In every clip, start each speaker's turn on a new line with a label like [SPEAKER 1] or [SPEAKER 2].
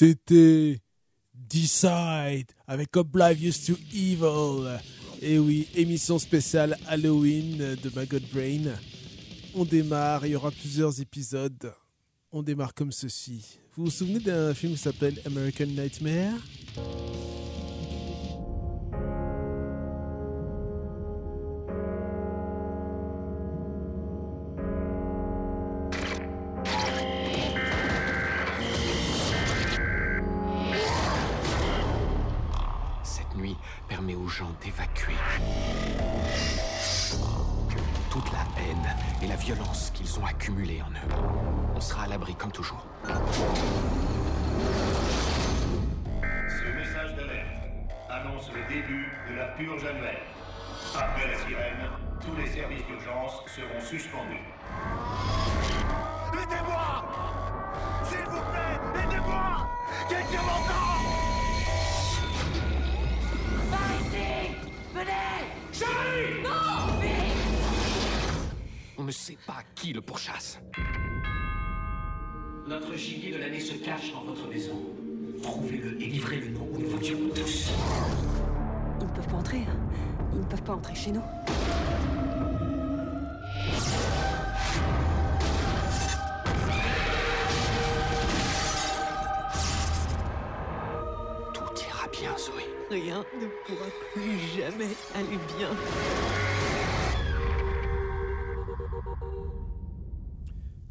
[SPEAKER 1] C'était Decide avec Oblivious to Evil. Et oui, émission spéciale Halloween de Maggot Brain. On démarre, il y aura plusieurs épisodes. On démarre comme ceci. Vous vous souvenez d'un film qui s'appelle American Nightmare?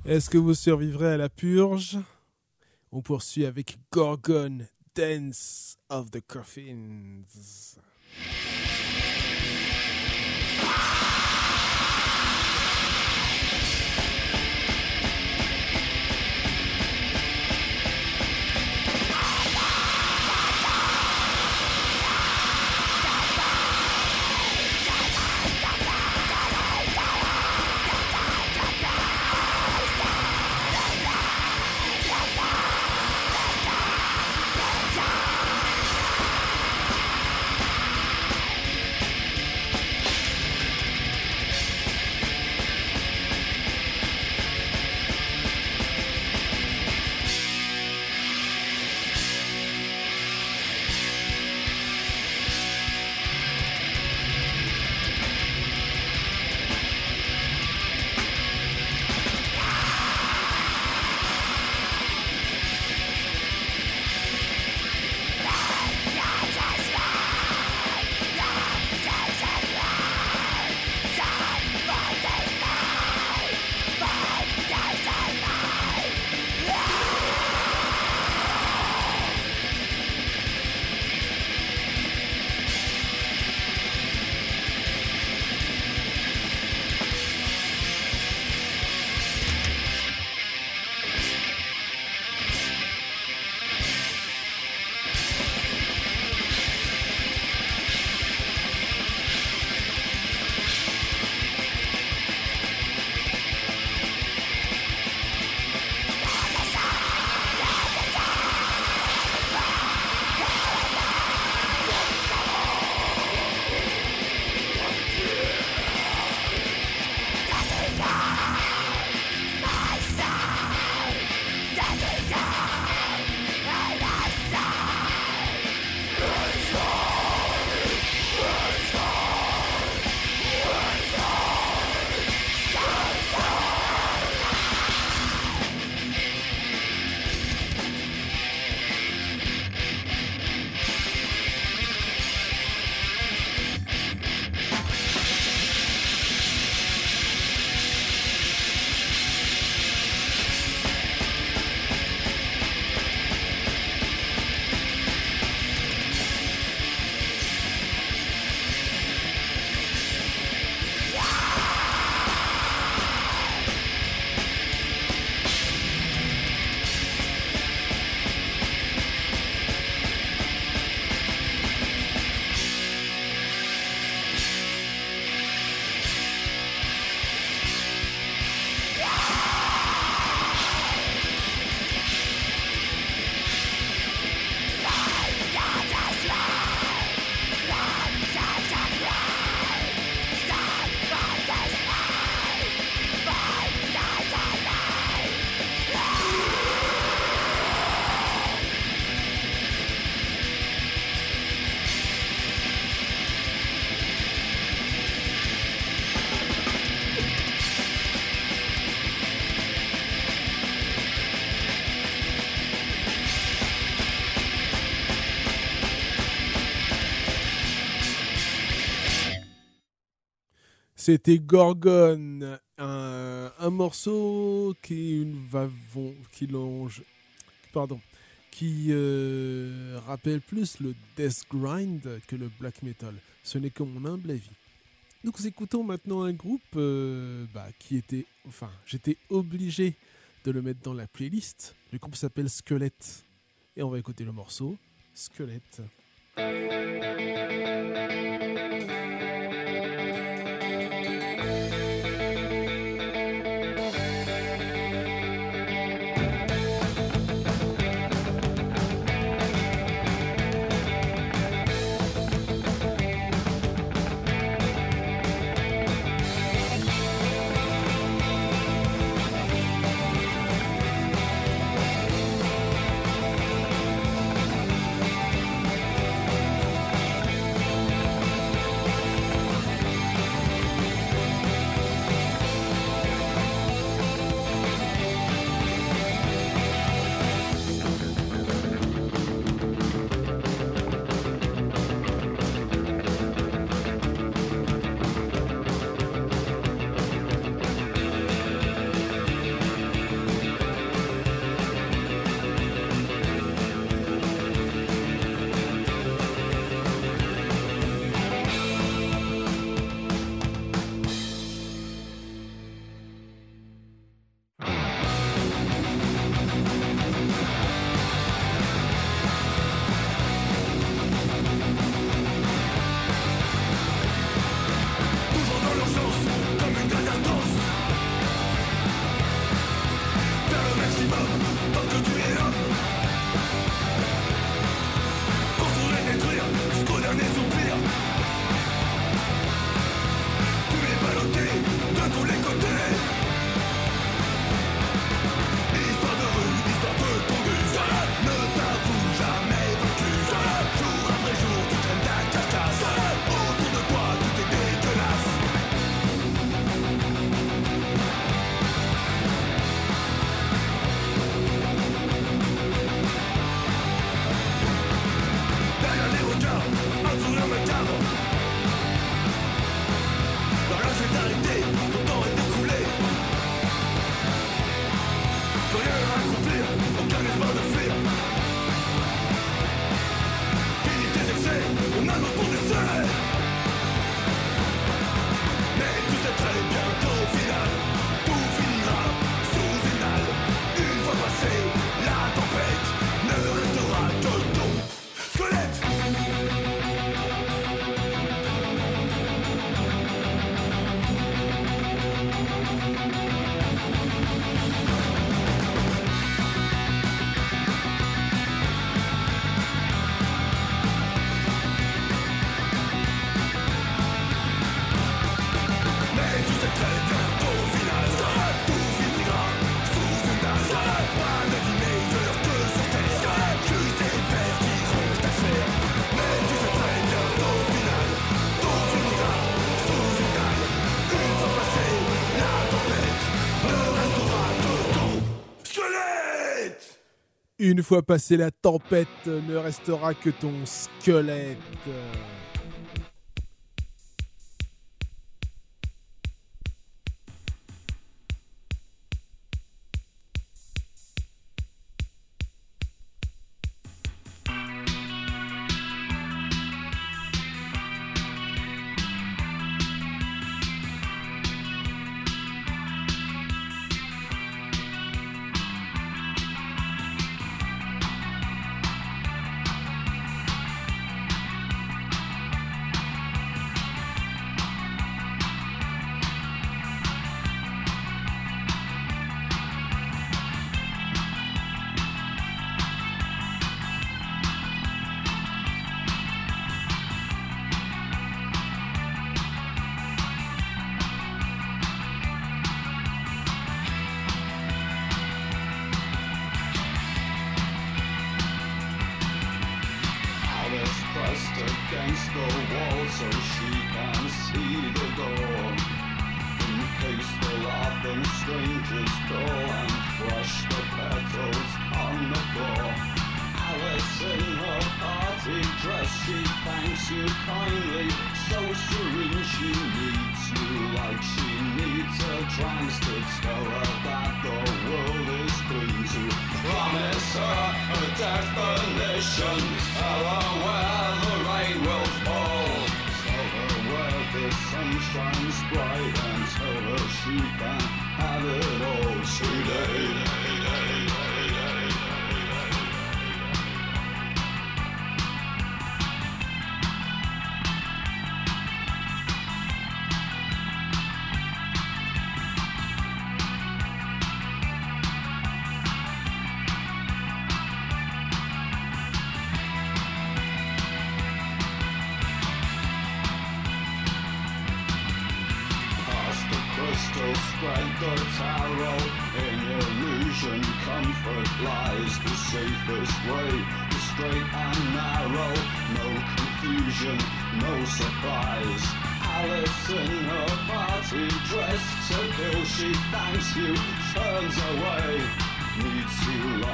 [SPEAKER 1] Est-ce que vous survivrez à la purge? On poursuit avec Gorgon, Dance of the Coffins.
[SPEAKER 2] C'était Gorgone, un, morceau qui longe, pardon, qui euh, rappelle plus le death grind que le black metal. Ce n'est que mon humble avis. Nous écoutons maintenant un groupe euh, bah, qui était, enfin, j'étais obligé de le mettre dans la playlist. Le groupe s'appelle Squelette et on va écouter le morceau Squelette. Une fois passée la tempête, ne restera que ton squelette.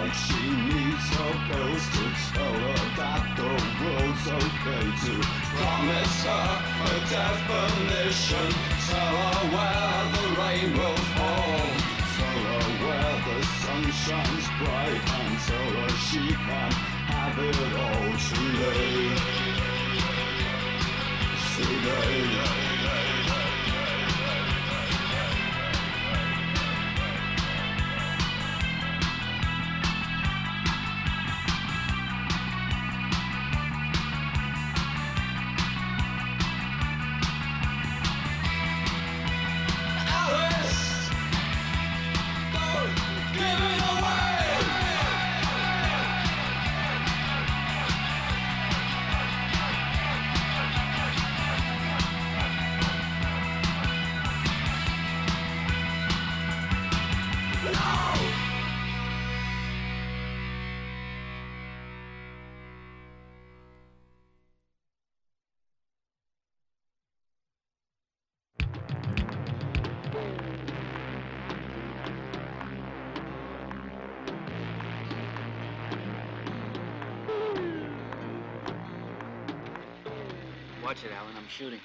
[SPEAKER 3] Like she needs her pills to tell her that the world's okay to promise her a definition. Tell her where the rain will fall. Tell her where the sun shines bright and tell her she can have it all today. Today.
[SPEAKER 4] Shooting.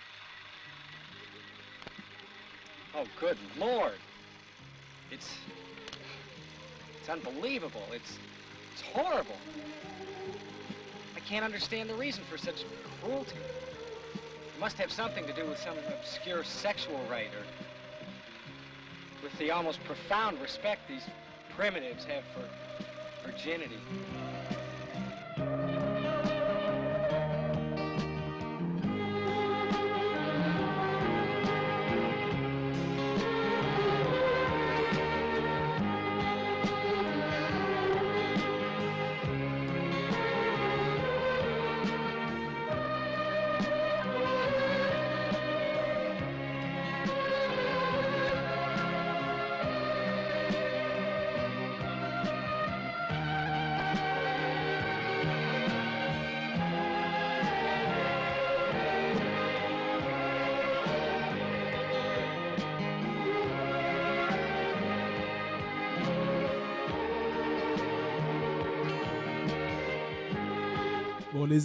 [SPEAKER 4] Oh, good lord. It's. It's unbelievable. It's. It's horrible. I can't understand the reason for such cruelty. It must have something to do with some obscure sexual rite or with the almost profound respect these primitives have for virginity.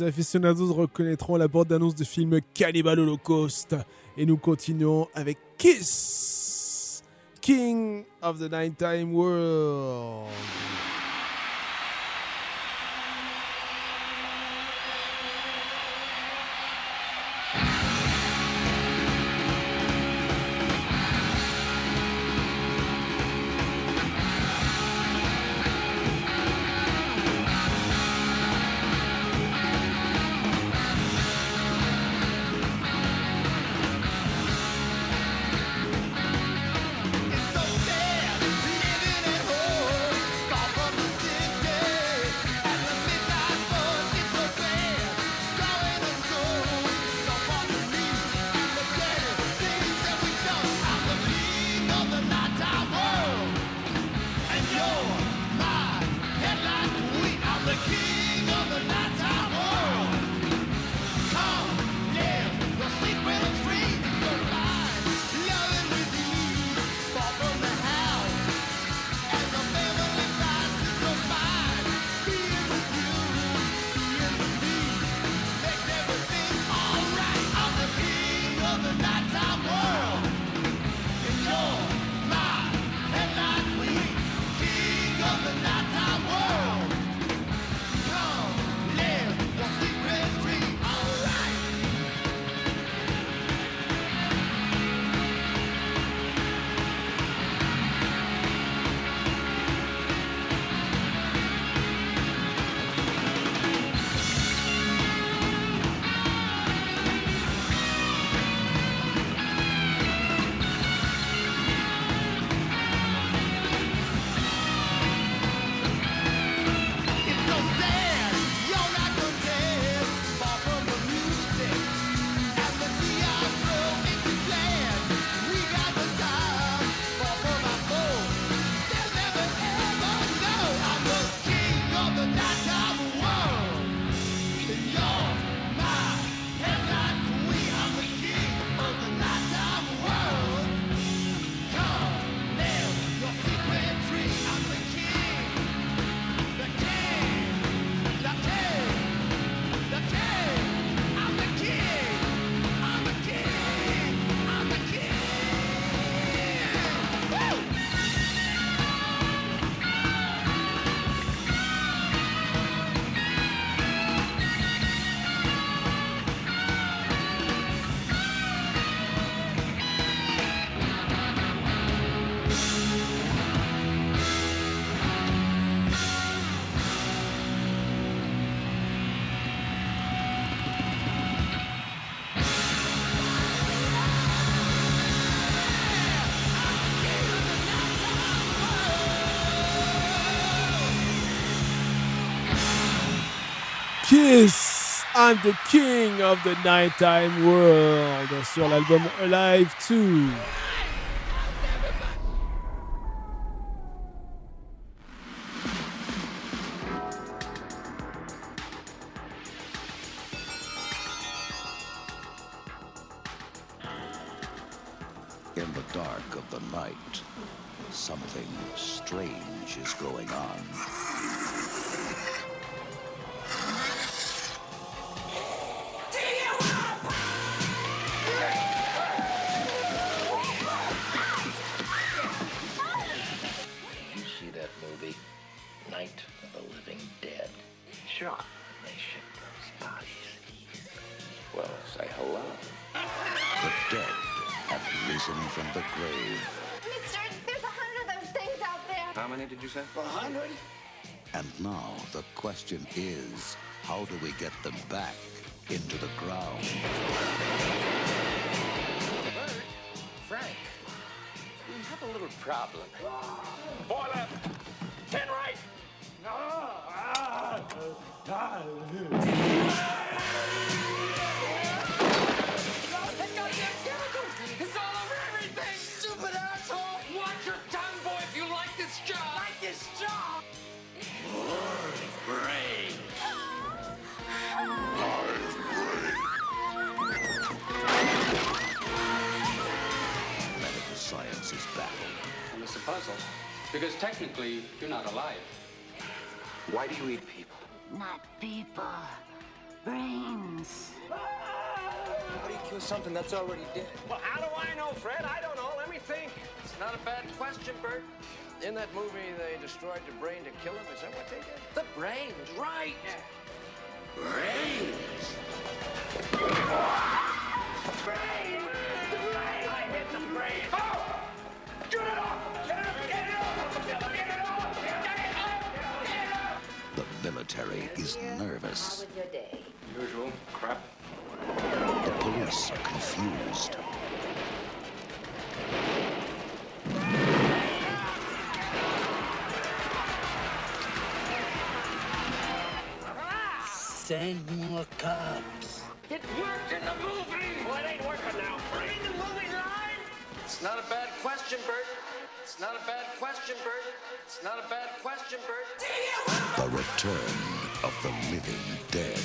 [SPEAKER 1] Aficionados reconnaîtront la bande-annonce du film Cannibal Holocaust. Et nous continuons avec Kiss, King of the Nighttime World. Kiss, I'm the king of the nighttime world sur l'album Alive 2.
[SPEAKER 5] the back.
[SPEAKER 6] Why do you eat people?
[SPEAKER 7] Not people. Brains.
[SPEAKER 8] How do you kill something that's already dead?
[SPEAKER 9] Well, how do I know, Fred? I don't know. Let me think.
[SPEAKER 8] It's not a bad question, Bert. In that movie, they destroyed the brain to kill him. Is that what they did? The brains, right. Brains! Brain!
[SPEAKER 9] I hit the brain. Oh! Get it off! Get it off! Get it off!
[SPEAKER 5] The military is nervous.
[SPEAKER 7] your day?
[SPEAKER 10] Usual crap.
[SPEAKER 5] The police are confused.
[SPEAKER 8] Send more cops.
[SPEAKER 9] It worked in the movie! Well, it ain't working now,
[SPEAKER 8] It's not a bad question, Bert. It's not a bad question, Bert. It's not a bad question, Bert.
[SPEAKER 5] The return of the living dead.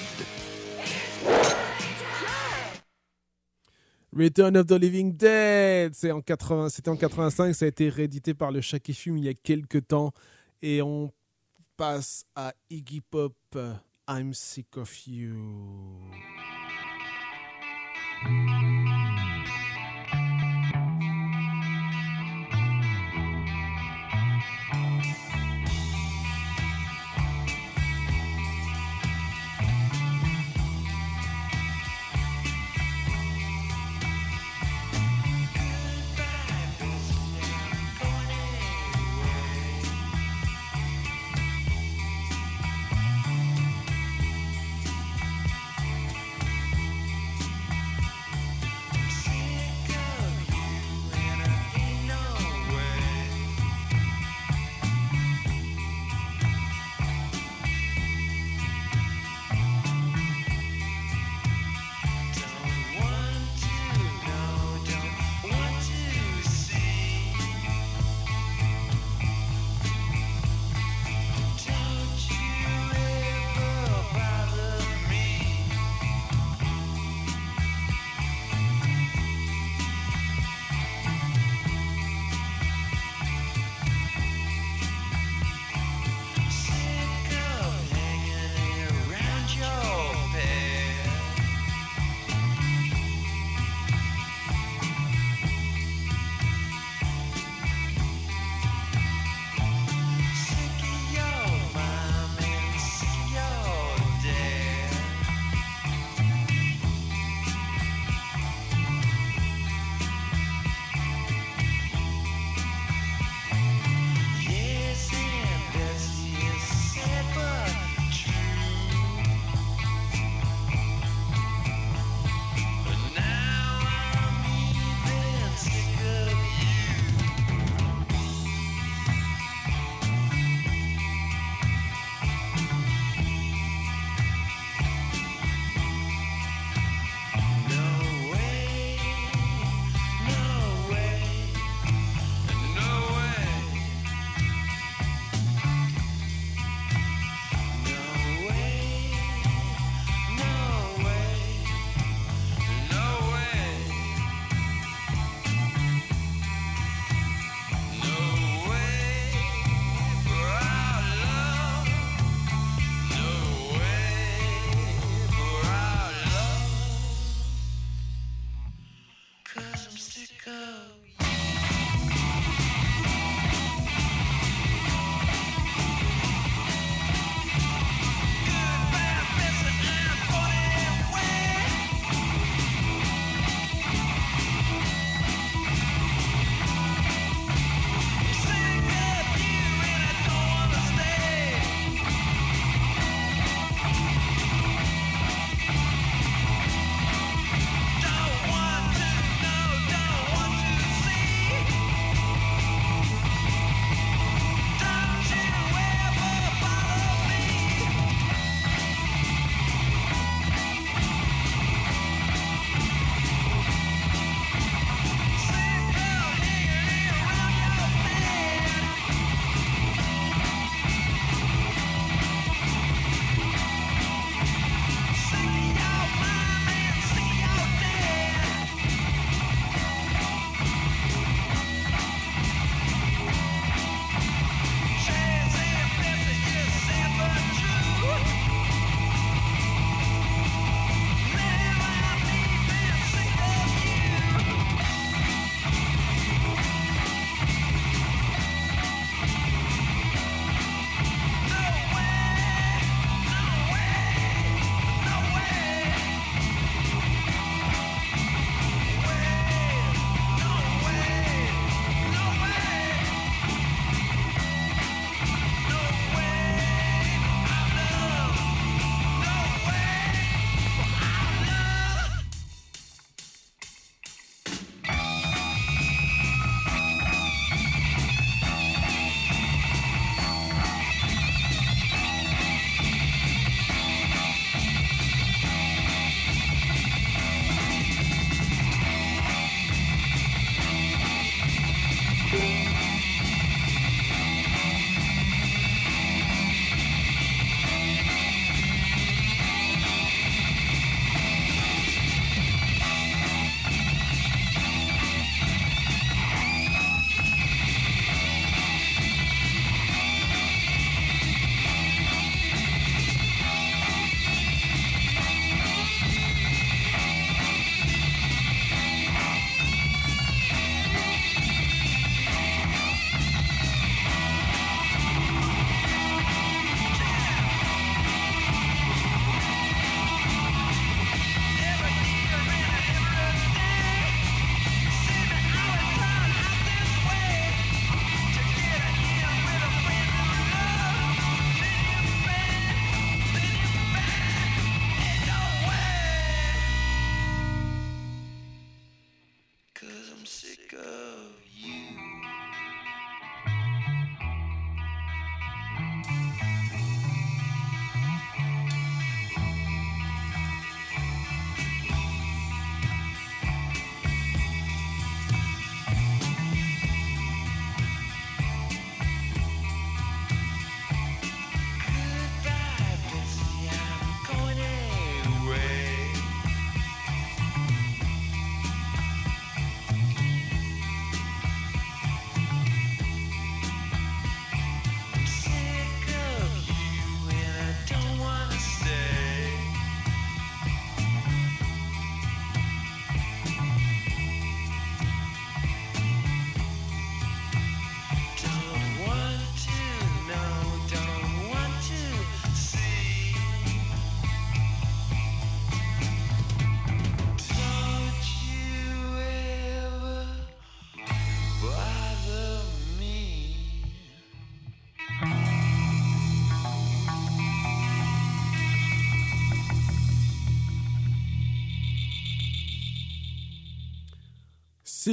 [SPEAKER 1] Return of the Living Dead, c'est en 80, c'était en 85, ça a été réédité par le Shaki Film il y a quelques temps et on passe à Iggy Pop, I'm Sick of You.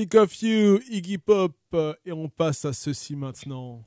[SPEAKER 1] Of You, Iggy Pop. Et on passe à ceci maintenant.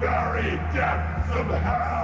[SPEAKER 1] very depths of hell.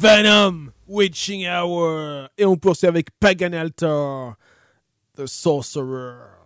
[SPEAKER 1] Venom, Witching Hour. Et on poursuit avec Pagan Altar, The Sorcerer.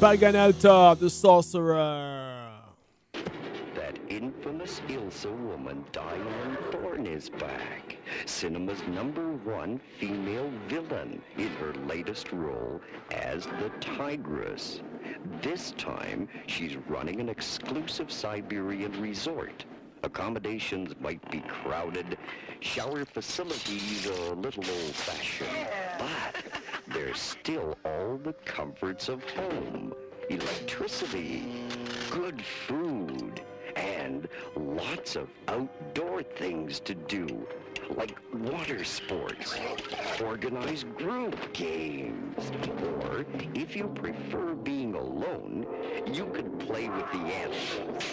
[SPEAKER 1] Pagan Altar, The Sorcerer.
[SPEAKER 11] That infamous Ilsa woman, Diane Thorne, is back. Cinema's number one female villain in her latest role as the Tigress. This time, she's running an exclusive Siberian resort. Accommodations might be crowded, shower facilities a little old-fashioned, but there's still all the comforts of home. Electricity, good food, and lots of outdoor things to do, like water sports, organized group games, or if you prefer being alone, you could play with the animals.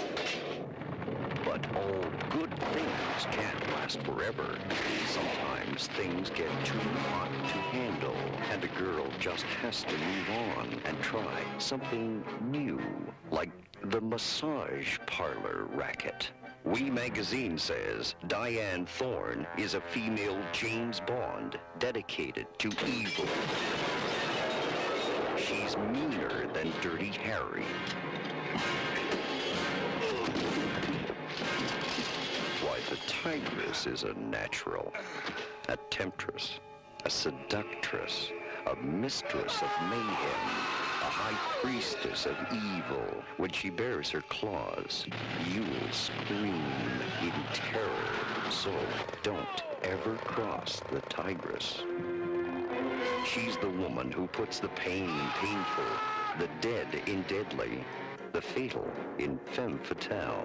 [SPEAKER 11] But all good things can't last forever. Sometimes things get too hot to handle, and a girl just has to move on and try something new, like the massage parlor racket. We Magazine says Diane Thorne is a female James Bond dedicated to evil. She's meaner than Dirty Harry. Tigress is a natural, a temptress, a seductress, a mistress of mayhem, a high priestess of evil. When she bares her claws, you will scream in terror. So don't ever cross the Tigress. She's the woman who puts the pain in painful, the dead in deadly, the fatal in femme fatale.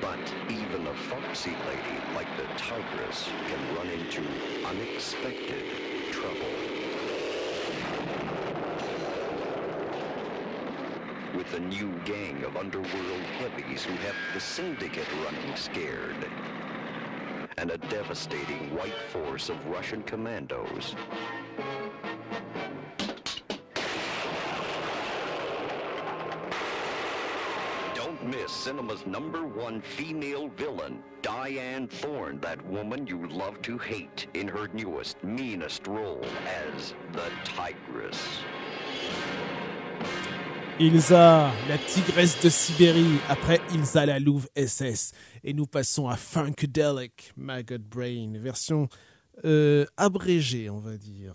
[SPEAKER 11] But even a foxy lady like the Tigress can run into unexpected trouble. With a new gang of underworld heavies who have the syndicate running scared. And a devastating white force of Russian commandos. Miss cinema's number one female villain, Diane Thorne, that woman you love to hate in her newest, meanest role as the Tigress.
[SPEAKER 1] Ilsa, la tigresse de Sibérie. Après Ilsa, la louve SS. Et nous passons à Funkadelic, Maggot Brain, version euh, abrégée, on va dire.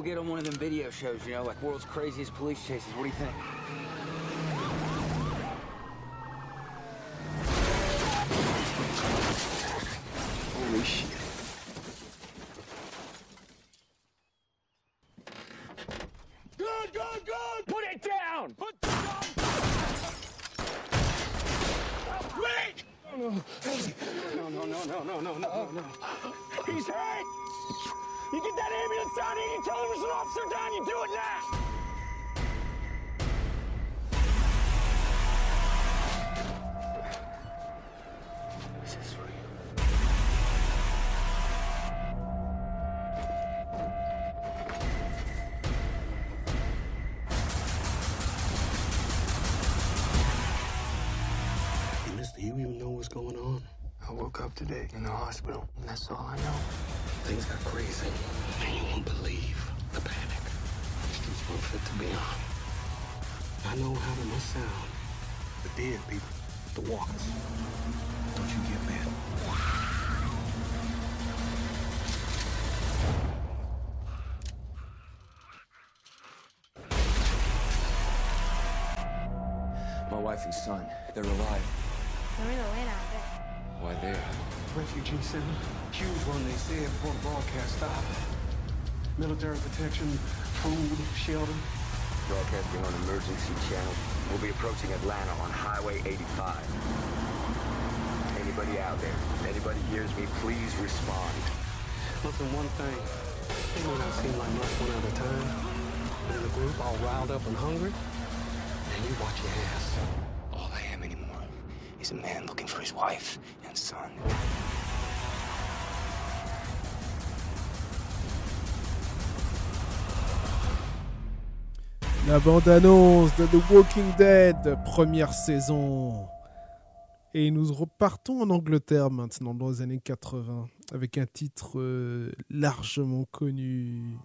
[SPEAKER 12] We'll get on one of them video shows, you know, like World's Craziest Police Chases. What do you think?
[SPEAKER 13] Officer down, you do it now!
[SPEAKER 14] This is real.
[SPEAKER 15] Hey, mister, you even know what's going on?
[SPEAKER 14] I woke up today in the hospital, and that's all I know.
[SPEAKER 15] Things got crazy. And you won't believe the panic. The streets weren't fit to be on. I know how they must sound. The dead people, the walkers. Don't you get mad?
[SPEAKER 16] My wife and son, they're alive. They're in Atlanta, I bet. Why there?
[SPEAKER 15] Refugee center. Huge one, they said, before the broadcast stopped. Military protection, food, shelter.
[SPEAKER 6] Broadcasting on emergency channel. We'll be approaching Atlanta on Highway 85. Anybody out there? If anybody hears me, please respond.
[SPEAKER 15] Listen, one thing. It may not seem like much one at a time. But in a group all riled up and hungry, man, you watch your ass.
[SPEAKER 14] All I am anymore is a man looking for his wife and son.
[SPEAKER 1] La bande-annonce de The Walking Dead, première saison. Et nous repartons en Angleterre maintenant, dans les années 80, avec un titre euh, largement connu.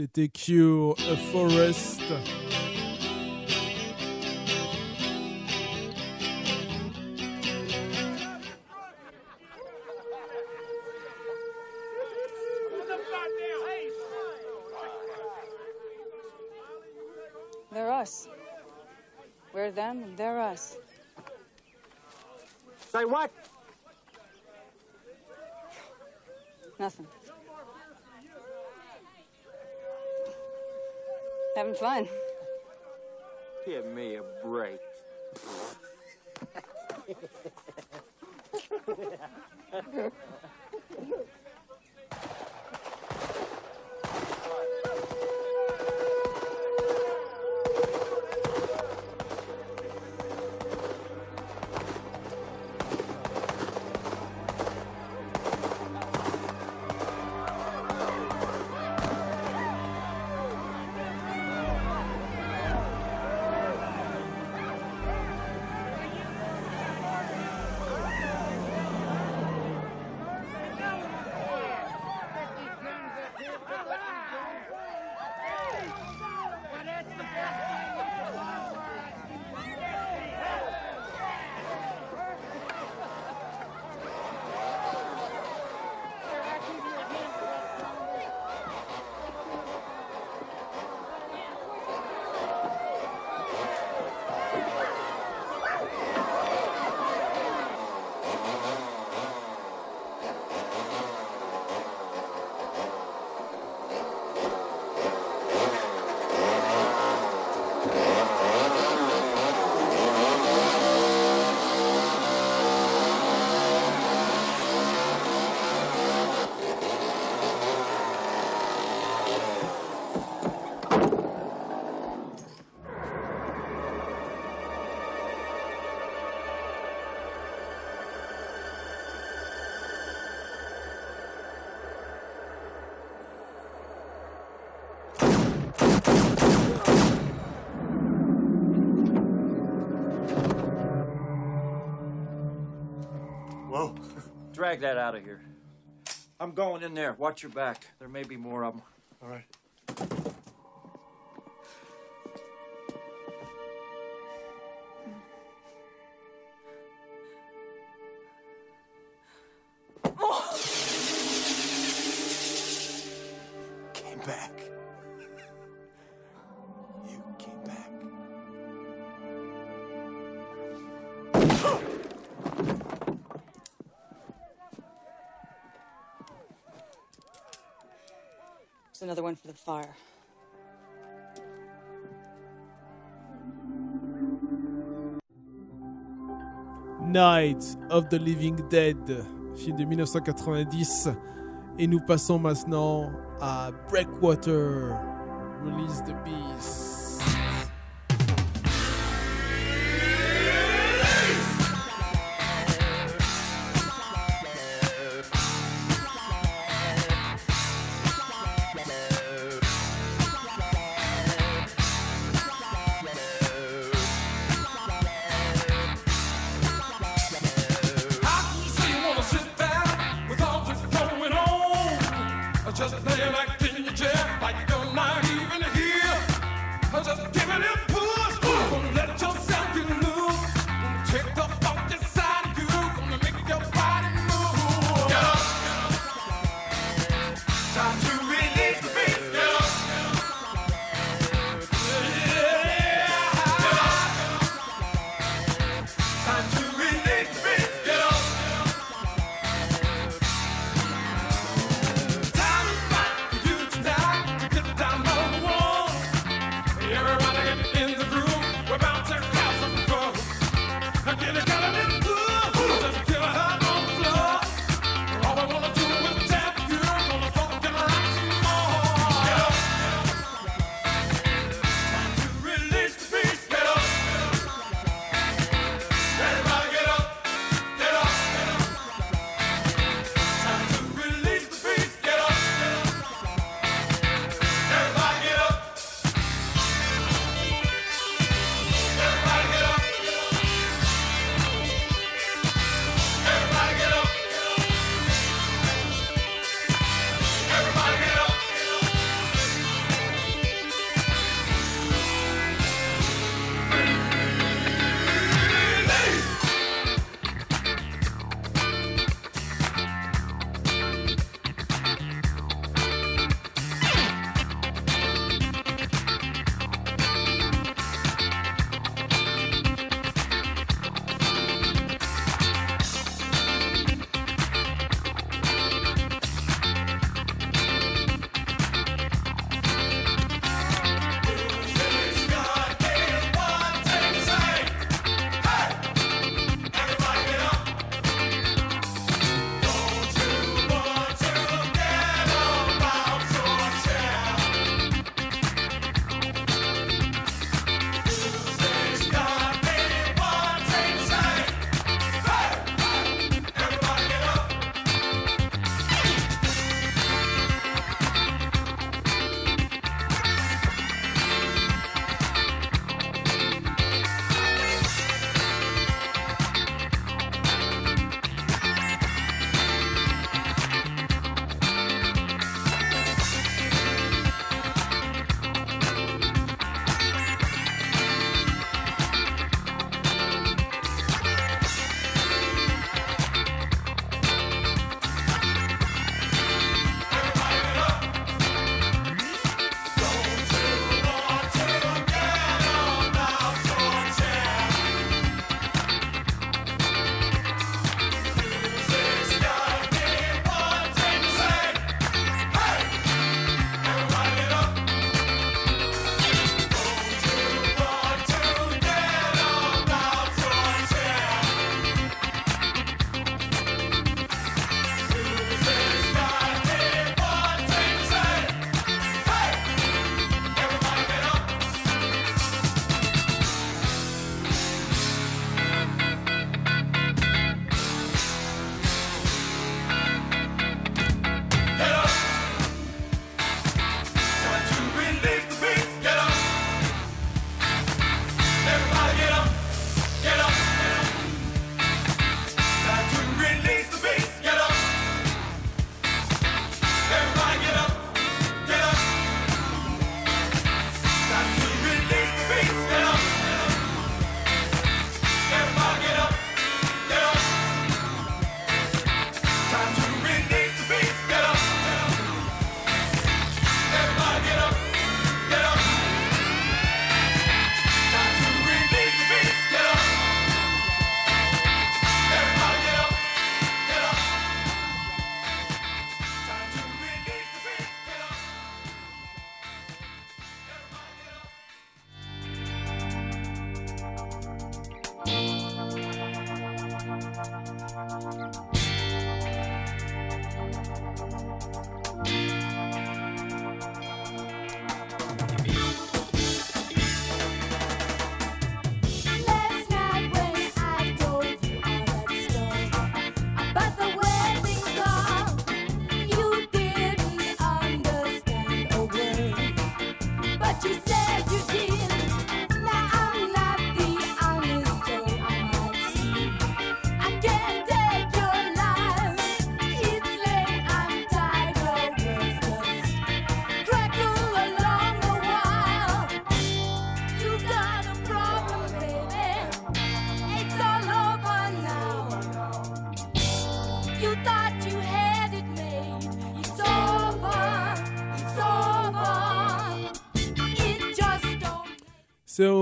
[SPEAKER 1] C'était Cure a Forest.
[SPEAKER 17] They're us. We're them, and they're us.
[SPEAKER 18] Say what?
[SPEAKER 17] Nothing. Having fun.
[SPEAKER 18] Give me a break.
[SPEAKER 19] Drag that out of here. I'm going in there. Watch your back. There may be more of them.
[SPEAKER 17] Another one for the fire.
[SPEAKER 1] Night of the Living Dead, film de 1990. Et nous passons maintenant à Breakwater, Release the Beast.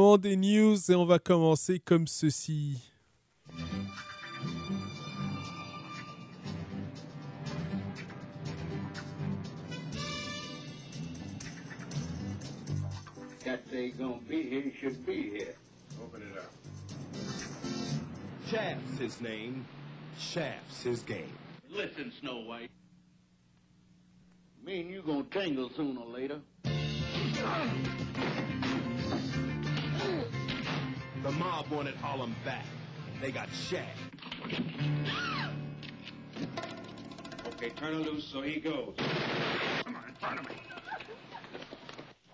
[SPEAKER 1] Moment des news et on va commencer comme ceci.
[SPEAKER 20] Say he's gonna be here, he should be here. Open it up.
[SPEAKER 21] Shaft's his name. Shaft's his game.
[SPEAKER 20] Listen, Snow White. Me and you gonna tangle sooner or later.
[SPEAKER 21] The mob wanted Harlem back. They got Shaft.
[SPEAKER 20] Okay, turn her loose so he goes. Come on, in front of me.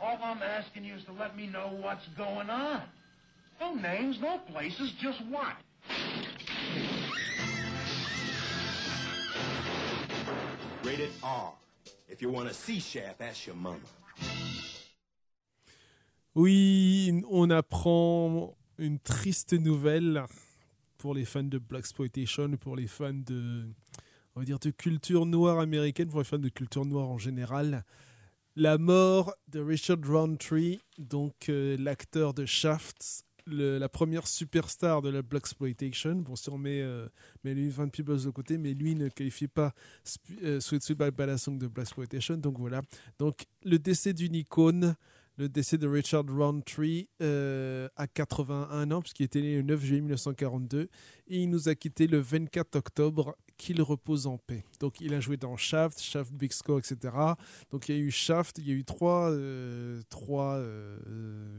[SPEAKER 20] All I'm asking you is to let me know what's going on. No names, no places, just what?
[SPEAKER 21] Rated R. If you want to see Shaft, ask your mama.
[SPEAKER 1] Oui, on apprend une triste nouvelle pour les fans de Blaxploitation, pour les fans de, on va dire, de culture noire américaine, pour les fans de culture noire en général. La mort de Richard Roundtree, donc euh, l'acteur de Shaft, la première superstar de la Blaxploitation. Bon, si on met, euh, met lui Van Peebles de côté, mais lui ne qualifie pas euh, Sweet Sweet Balasong de Blaxploitation. Donc voilà. Donc le décès d'une icône, le décès de Richard Roundtree euh, à 81 ans, puisqu'il était né le 9 juillet 1942, et il nous a quitté le 24 octobre, qu'il repose en paix. Donc il a joué dans Shaft, Shaft Big Score, etc. Donc il y a eu Shaft, il y a eu trois, euh, trois, euh,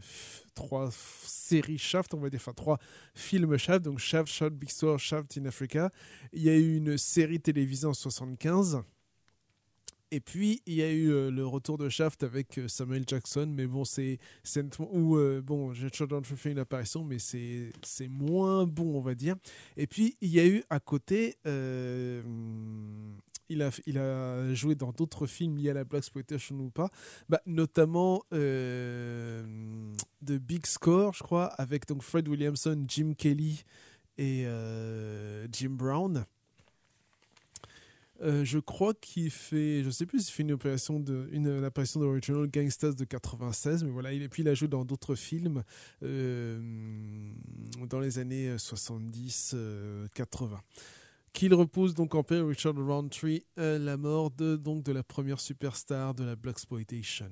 [SPEAKER 1] trois séries Shaft, on va dire, enfin trois films Shaft, donc Shaft, Shaft Big Score, Shaft in Africa. Il y a eu une série télévisée en 75. Et puis, il y a eu euh, le retour de Shaft avec euh, Samuel Jackson, mais bon, c'est où, euh, bon, j'ai toujours fait une apparition, mais c'est moins bon, on va dire. Et puis, il y a eu à côté, il, a, il a joué dans d'autres films liés à la Black Exploitation ou pas, bah, notamment The Big Score, je crois, avec donc Fred Williamson, Jim Kelly et Jim Brown. Euh, je crois qu'il fait, je sais plus s'il fait une de, apparition de Original Gangsters de 96, mais voilà, il, et puis il a joué dans d'autres films euh, dans les années 70, euh, 80. Qu'il repose donc en paix Richard Roundtree, la mort de, donc, de la première superstar de la Blaxploitation.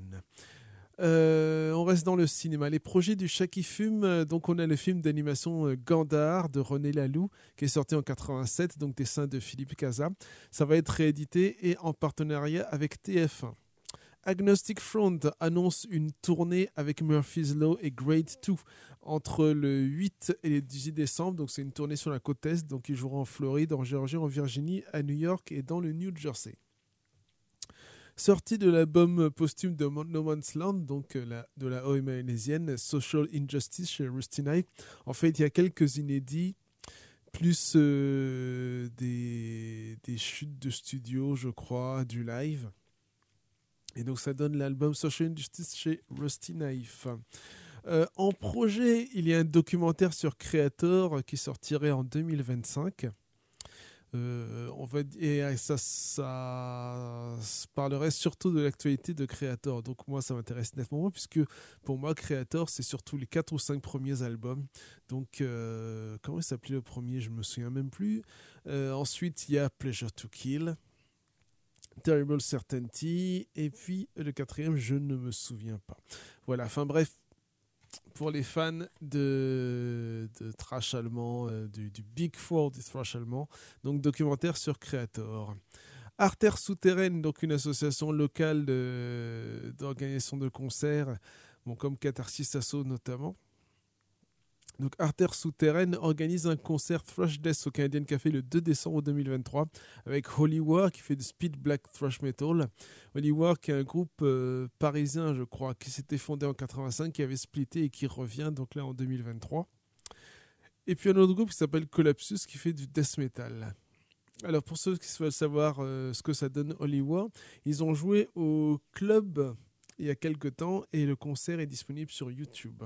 [SPEAKER 1] Euh, on reste dans le cinéma. Les projets du chat qui fume. euh, Donc, on a le film d'animation euh, Gandar de René Laloux qui est sorti en 87, donc dessin de Philippe Casa. Ça va être réédité et en partenariat avec TF1. Agnostic Front annonce une tournée avec Murphy's Law et Grade 2 entre le 8 et le 18 décembre. Donc, c'est une tournée sur la côte Est. Donc, ils joueront en Floride, en Géorgie, en Virginie, à New York et dans le New Jersey. Sortie de l'album posthume de No Man's Land, donc euh, de la OE malaisienne, Social Injustice chez Rusty Knife. En fait, il y a quelques inédits, plus euh, des, des chutes de studio, je crois, du live. Et donc, ça donne l'album Social Injustice chez Rusty Knife. Euh, en projet, il y a un documentaire sur Creator qui sortirait en 2025. Euh, on va et ça, ça parlerait surtout de l'actualité de Creator. Donc moi, ça m'intéresse nettement puisque pour moi, Creator, c'est surtout les quatre ou cinq premiers albums. Donc euh, comment il s'appelait le premier? Je me souviens même plus. Euh, ensuite, il y a Pleasure to Kill. Terrible Certainty, et puis le quatrième, je ne me souviens pas. Voilà, enfin bref, pour les fans de, trash allemand, euh, du, Big Four du trash allemand, donc documentaire sur Creator. Artère Souterraine, donc une association locale d'organisation de, concerts, bon, comme Catharsis Asso notamment. Donc Artère Souterraine organise un concert Thrash Death au Canadian Café le 2 décembre 2023 avec Holy War qui fait du speed black thrash metal. Holy War qui est un groupe euh, parisien je crois qui s'était fondé en 85 qui avait splitté et qui revient donc là en 2023. Et puis un autre groupe qui s'appelle Collapsus qui fait du death metal. Alors pour ceux qui veulent savoir euh, ce que ça donne Holy War, ils ont joué au club il y a quelques temps et le concert est disponible sur YouTube.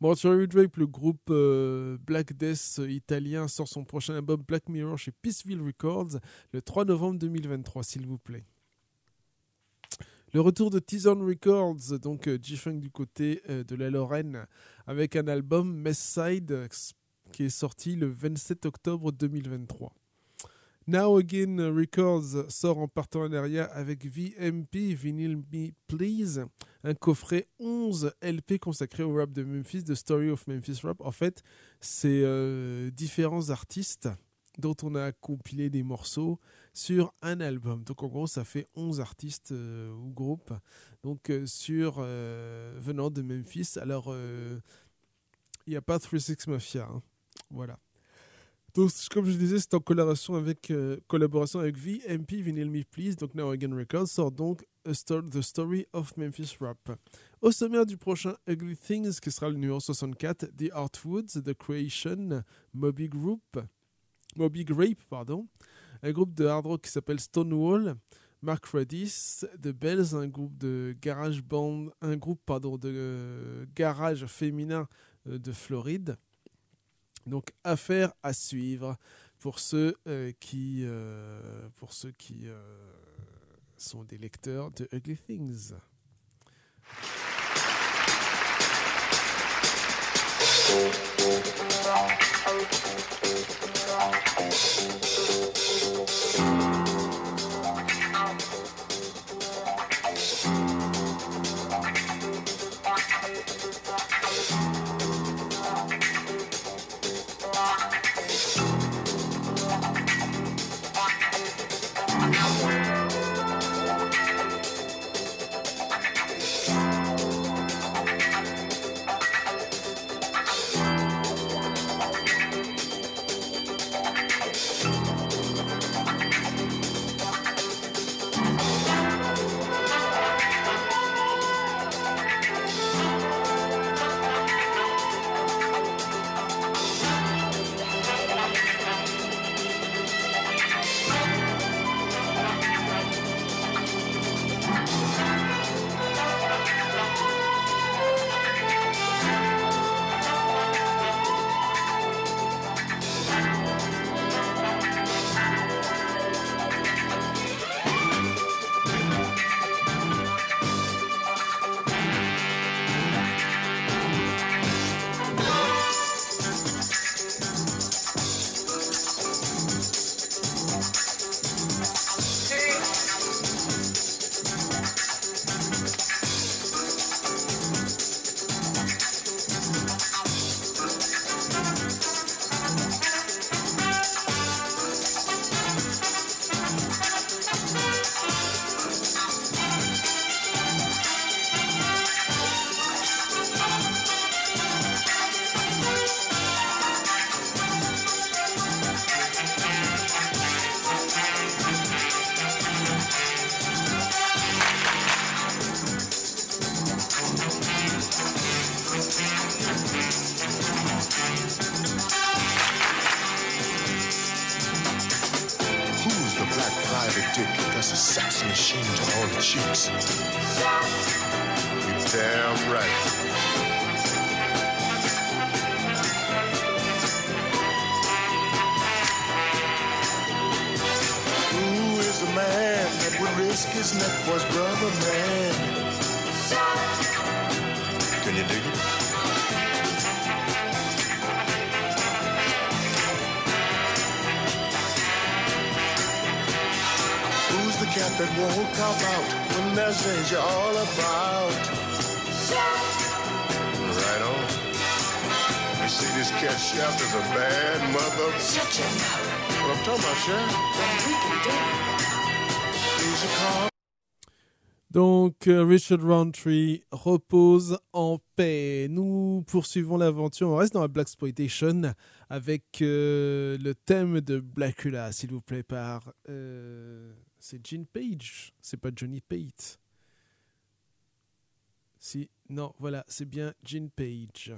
[SPEAKER 1] Mortuary Drape, le groupe euh, Black Death italien, sort son prochain album Black Mirror chez Peaceville Records le 3 novembre 2023, s'il vous plaît. Le retour de Tizon Records, donc euh, G-Funk du côté euh, de la Lorraine, avec un album Mestside euh, qui est sorti le 27 octobre 2023. Now Again Records sort en partenariat avec VMP, Vinyl Me Please, un coffret 11 LP consacré au rap de Memphis, The Story of Memphis Rap. En fait, c'est euh, différents artistes dont on a compilé des morceaux sur un album. Donc en gros, ça fait 11 artistes euh, ou groupes donc, euh, euh, venant de Memphis. Alors, il n'y a pas 36 Mafia. hein. Voilà. Donc, comme je disais, c'est en collaboration avec, euh, collaboration VMP, Vinyl Me Please. Donc, Now Again Records sort donc A The Story of Memphis Rap. Au sommaire du prochain Ugly Things, qui sera le numéro 64, The Artwoods, The Creation, Moby Grape, pardon, un groupe de hard rock qui s'appelle Stonewall, Mark Redis, The Bells, un groupe de garage band, un groupe pardon de euh, garage féminin euh, de Floride. Donc affaire à suivre pour ceux euh, qui euh, pour ceux qui euh, sont des lecteurs de Ugly Things.
[SPEAKER 22] Cat that won't cop out when there's danger all about? Right on. You see, this cat Shaft is a bad mother. Shut your mouth. What I'm talking about, Shaft? we can do He's a car.
[SPEAKER 1] Donc euh, Richard Roundtree repose en paix. Nous poursuivons l'aventure. On reste dans la Black Exploitation avec euh, le thème de Blackula, s'il vous plaît, par euh, c'est Gene Page. C'est pas Johnny Pate. Si non, voilà, c'est bien Gene Page.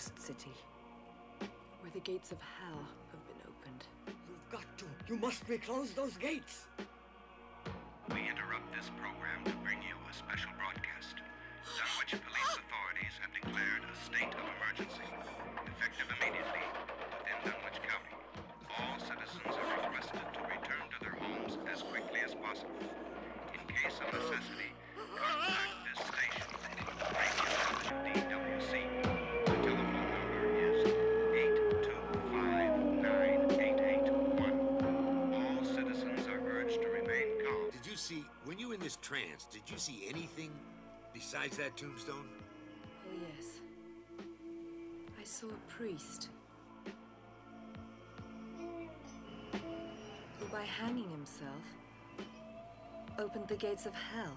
[SPEAKER 23] Cursed city. Where the gates of hell have been opened.
[SPEAKER 24] You've got to. You must reclose those gates.
[SPEAKER 21] Besides that tombstone?
[SPEAKER 23] Oh, yes. I saw a priest. Who, by hanging himself, opened the gates of hell.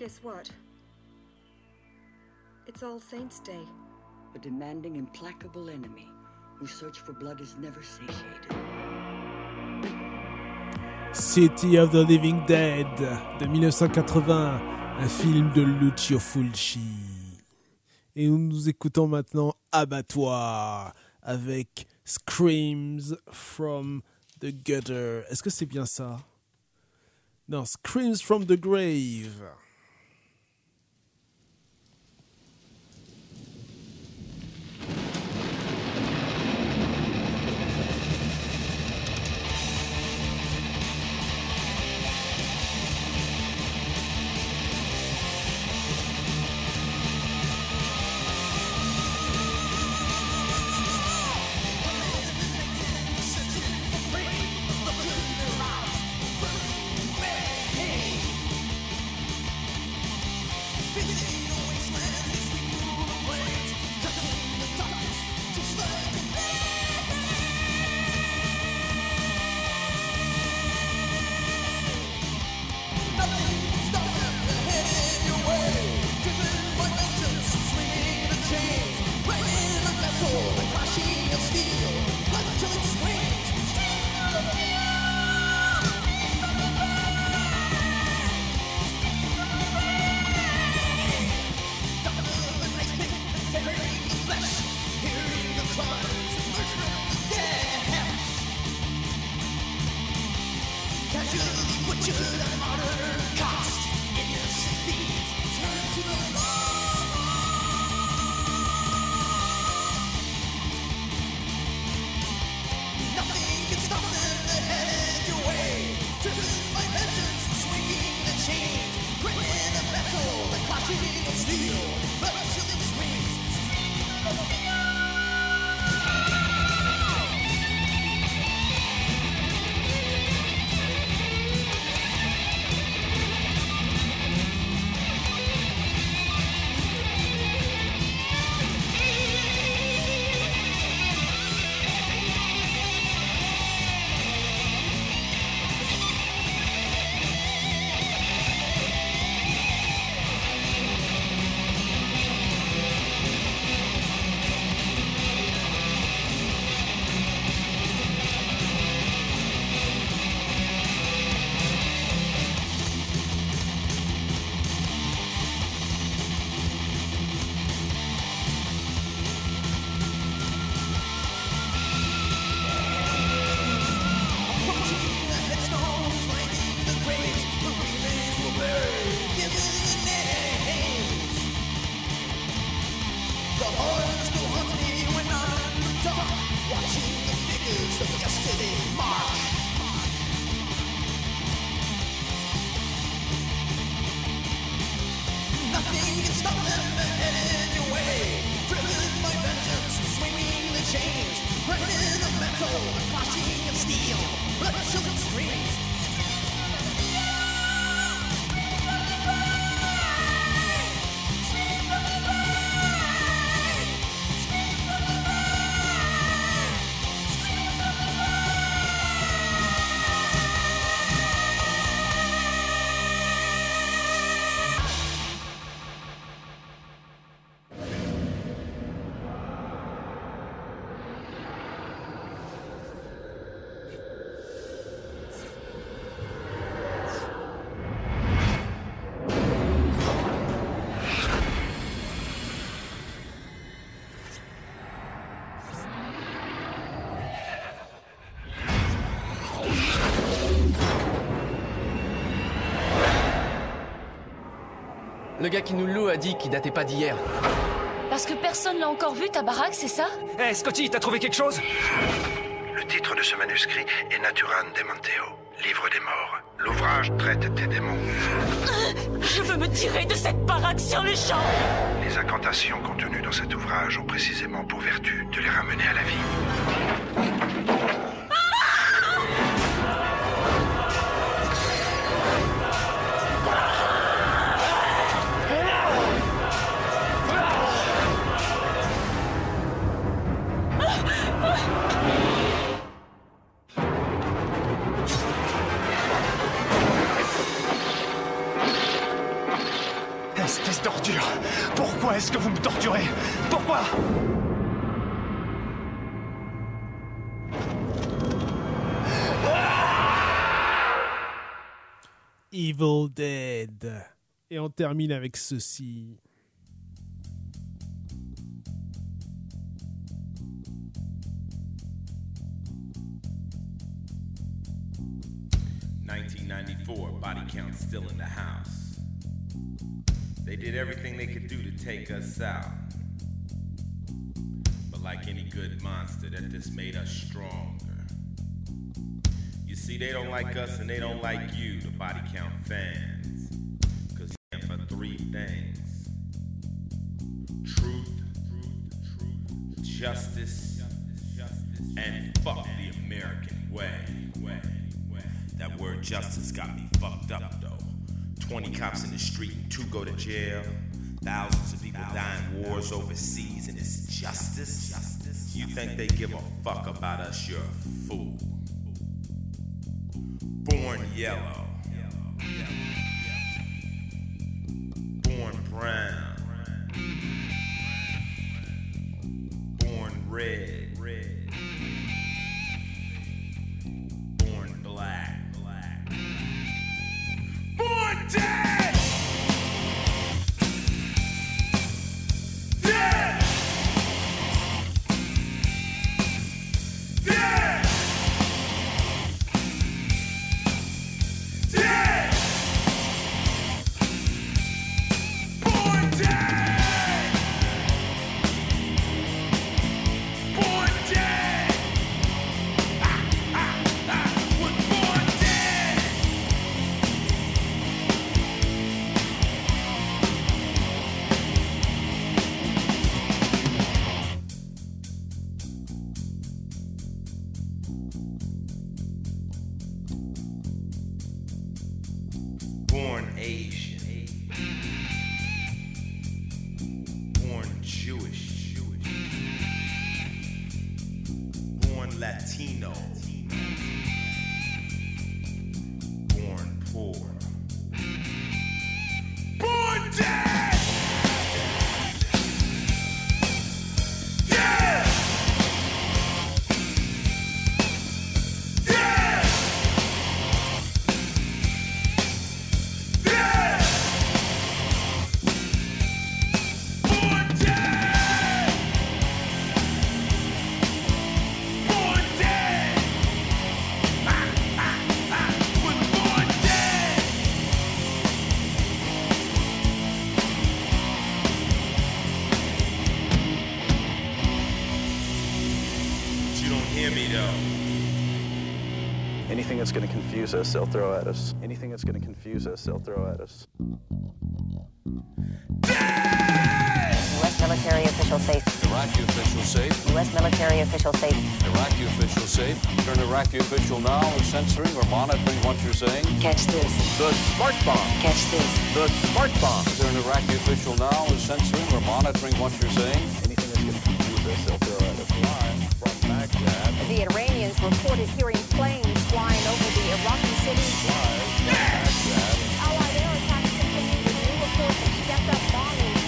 [SPEAKER 23] Guess what? It's All Saints' Day.
[SPEAKER 24] A demanding, implacable enemy whose search for blood is never satiated.
[SPEAKER 25] City of the Living Dead de 1980, un film de Lucio Fulci. Et nous écoutons maintenant Abattoir avec Screams from the Gutter. Est-ce que c'est bien ça? Non, Screams from the Grave.
[SPEAKER 26] Le gars qui nous loue a dit qu'il datait pas d'hier.
[SPEAKER 27] Parce que personne l'a encore vu, ta baraque, c'est ça?
[SPEAKER 26] Hé, Scotty, t'as trouvé quelque chose?
[SPEAKER 28] Le titre de ce manuscrit est Naturan de Monteo, livre des morts. L'ouvrage traite des démons.
[SPEAKER 27] Je veux me tirer de cette baraque sur les champs
[SPEAKER 28] Les incantations contenues dans cet ouvrage ont précisément pour vertu de les ramener à la vie.
[SPEAKER 1] Termine avec ceci.
[SPEAKER 29] Body count still in the house. They did everything they could do to take us out. But like any good monster, that just made us stronger. You see, they don't like us and they don't like you, the body count fans. Justice, and fuck the American way. That word justice got me fucked up though. 20 cops in the street and two go to jail. Thousands of people dying wars overseas, and it's justice? You think they give a fuck about us? You're a fool. Born yellow.
[SPEAKER 30] Confuse us, they'll throw at us. Anything that's going to confuse us, they'll throw at us.
[SPEAKER 29] U.S. military official safe.
[SPEAKER 24] Iraqi official safe.
[SPEAKER 29] U.S. military official safe.
[SPEAKER 24] Iraqi official safe. Turn Iraqi official now is censoring or monitoring what you're saying.
[SPEAKER 29] Catch this.
[SPEAKER 24] The smart bomb.
[SPEAKER 29] Catch this.
[SPEAKER 24] The smart bomb. Turn Iraqi official now is censoring or monitoring what you're saying.
[SPEAKER 30] Anything that's going to confuse us, they'll throw at us.
[SPEAKER 24] Live from Baghdad.
[SPEAKER 31] The Iranians reported hearing planes flying over the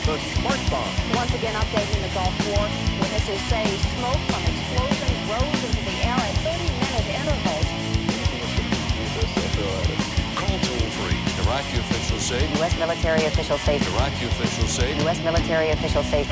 [SPEAKER 24] The smart bomb.
[SPEAKER 31] Once again updating the Gulf War. Witnesses say smoke from explosions rose into the air at 30-minute intervals.
[SPEAKER 24] Call toll free. Iraqi official safe.
[SPEAKER 29] U.S. military official safe.
[SPEAKER 24] Iraqi official safe.
[SPEAKER 29] U.S. military official safe.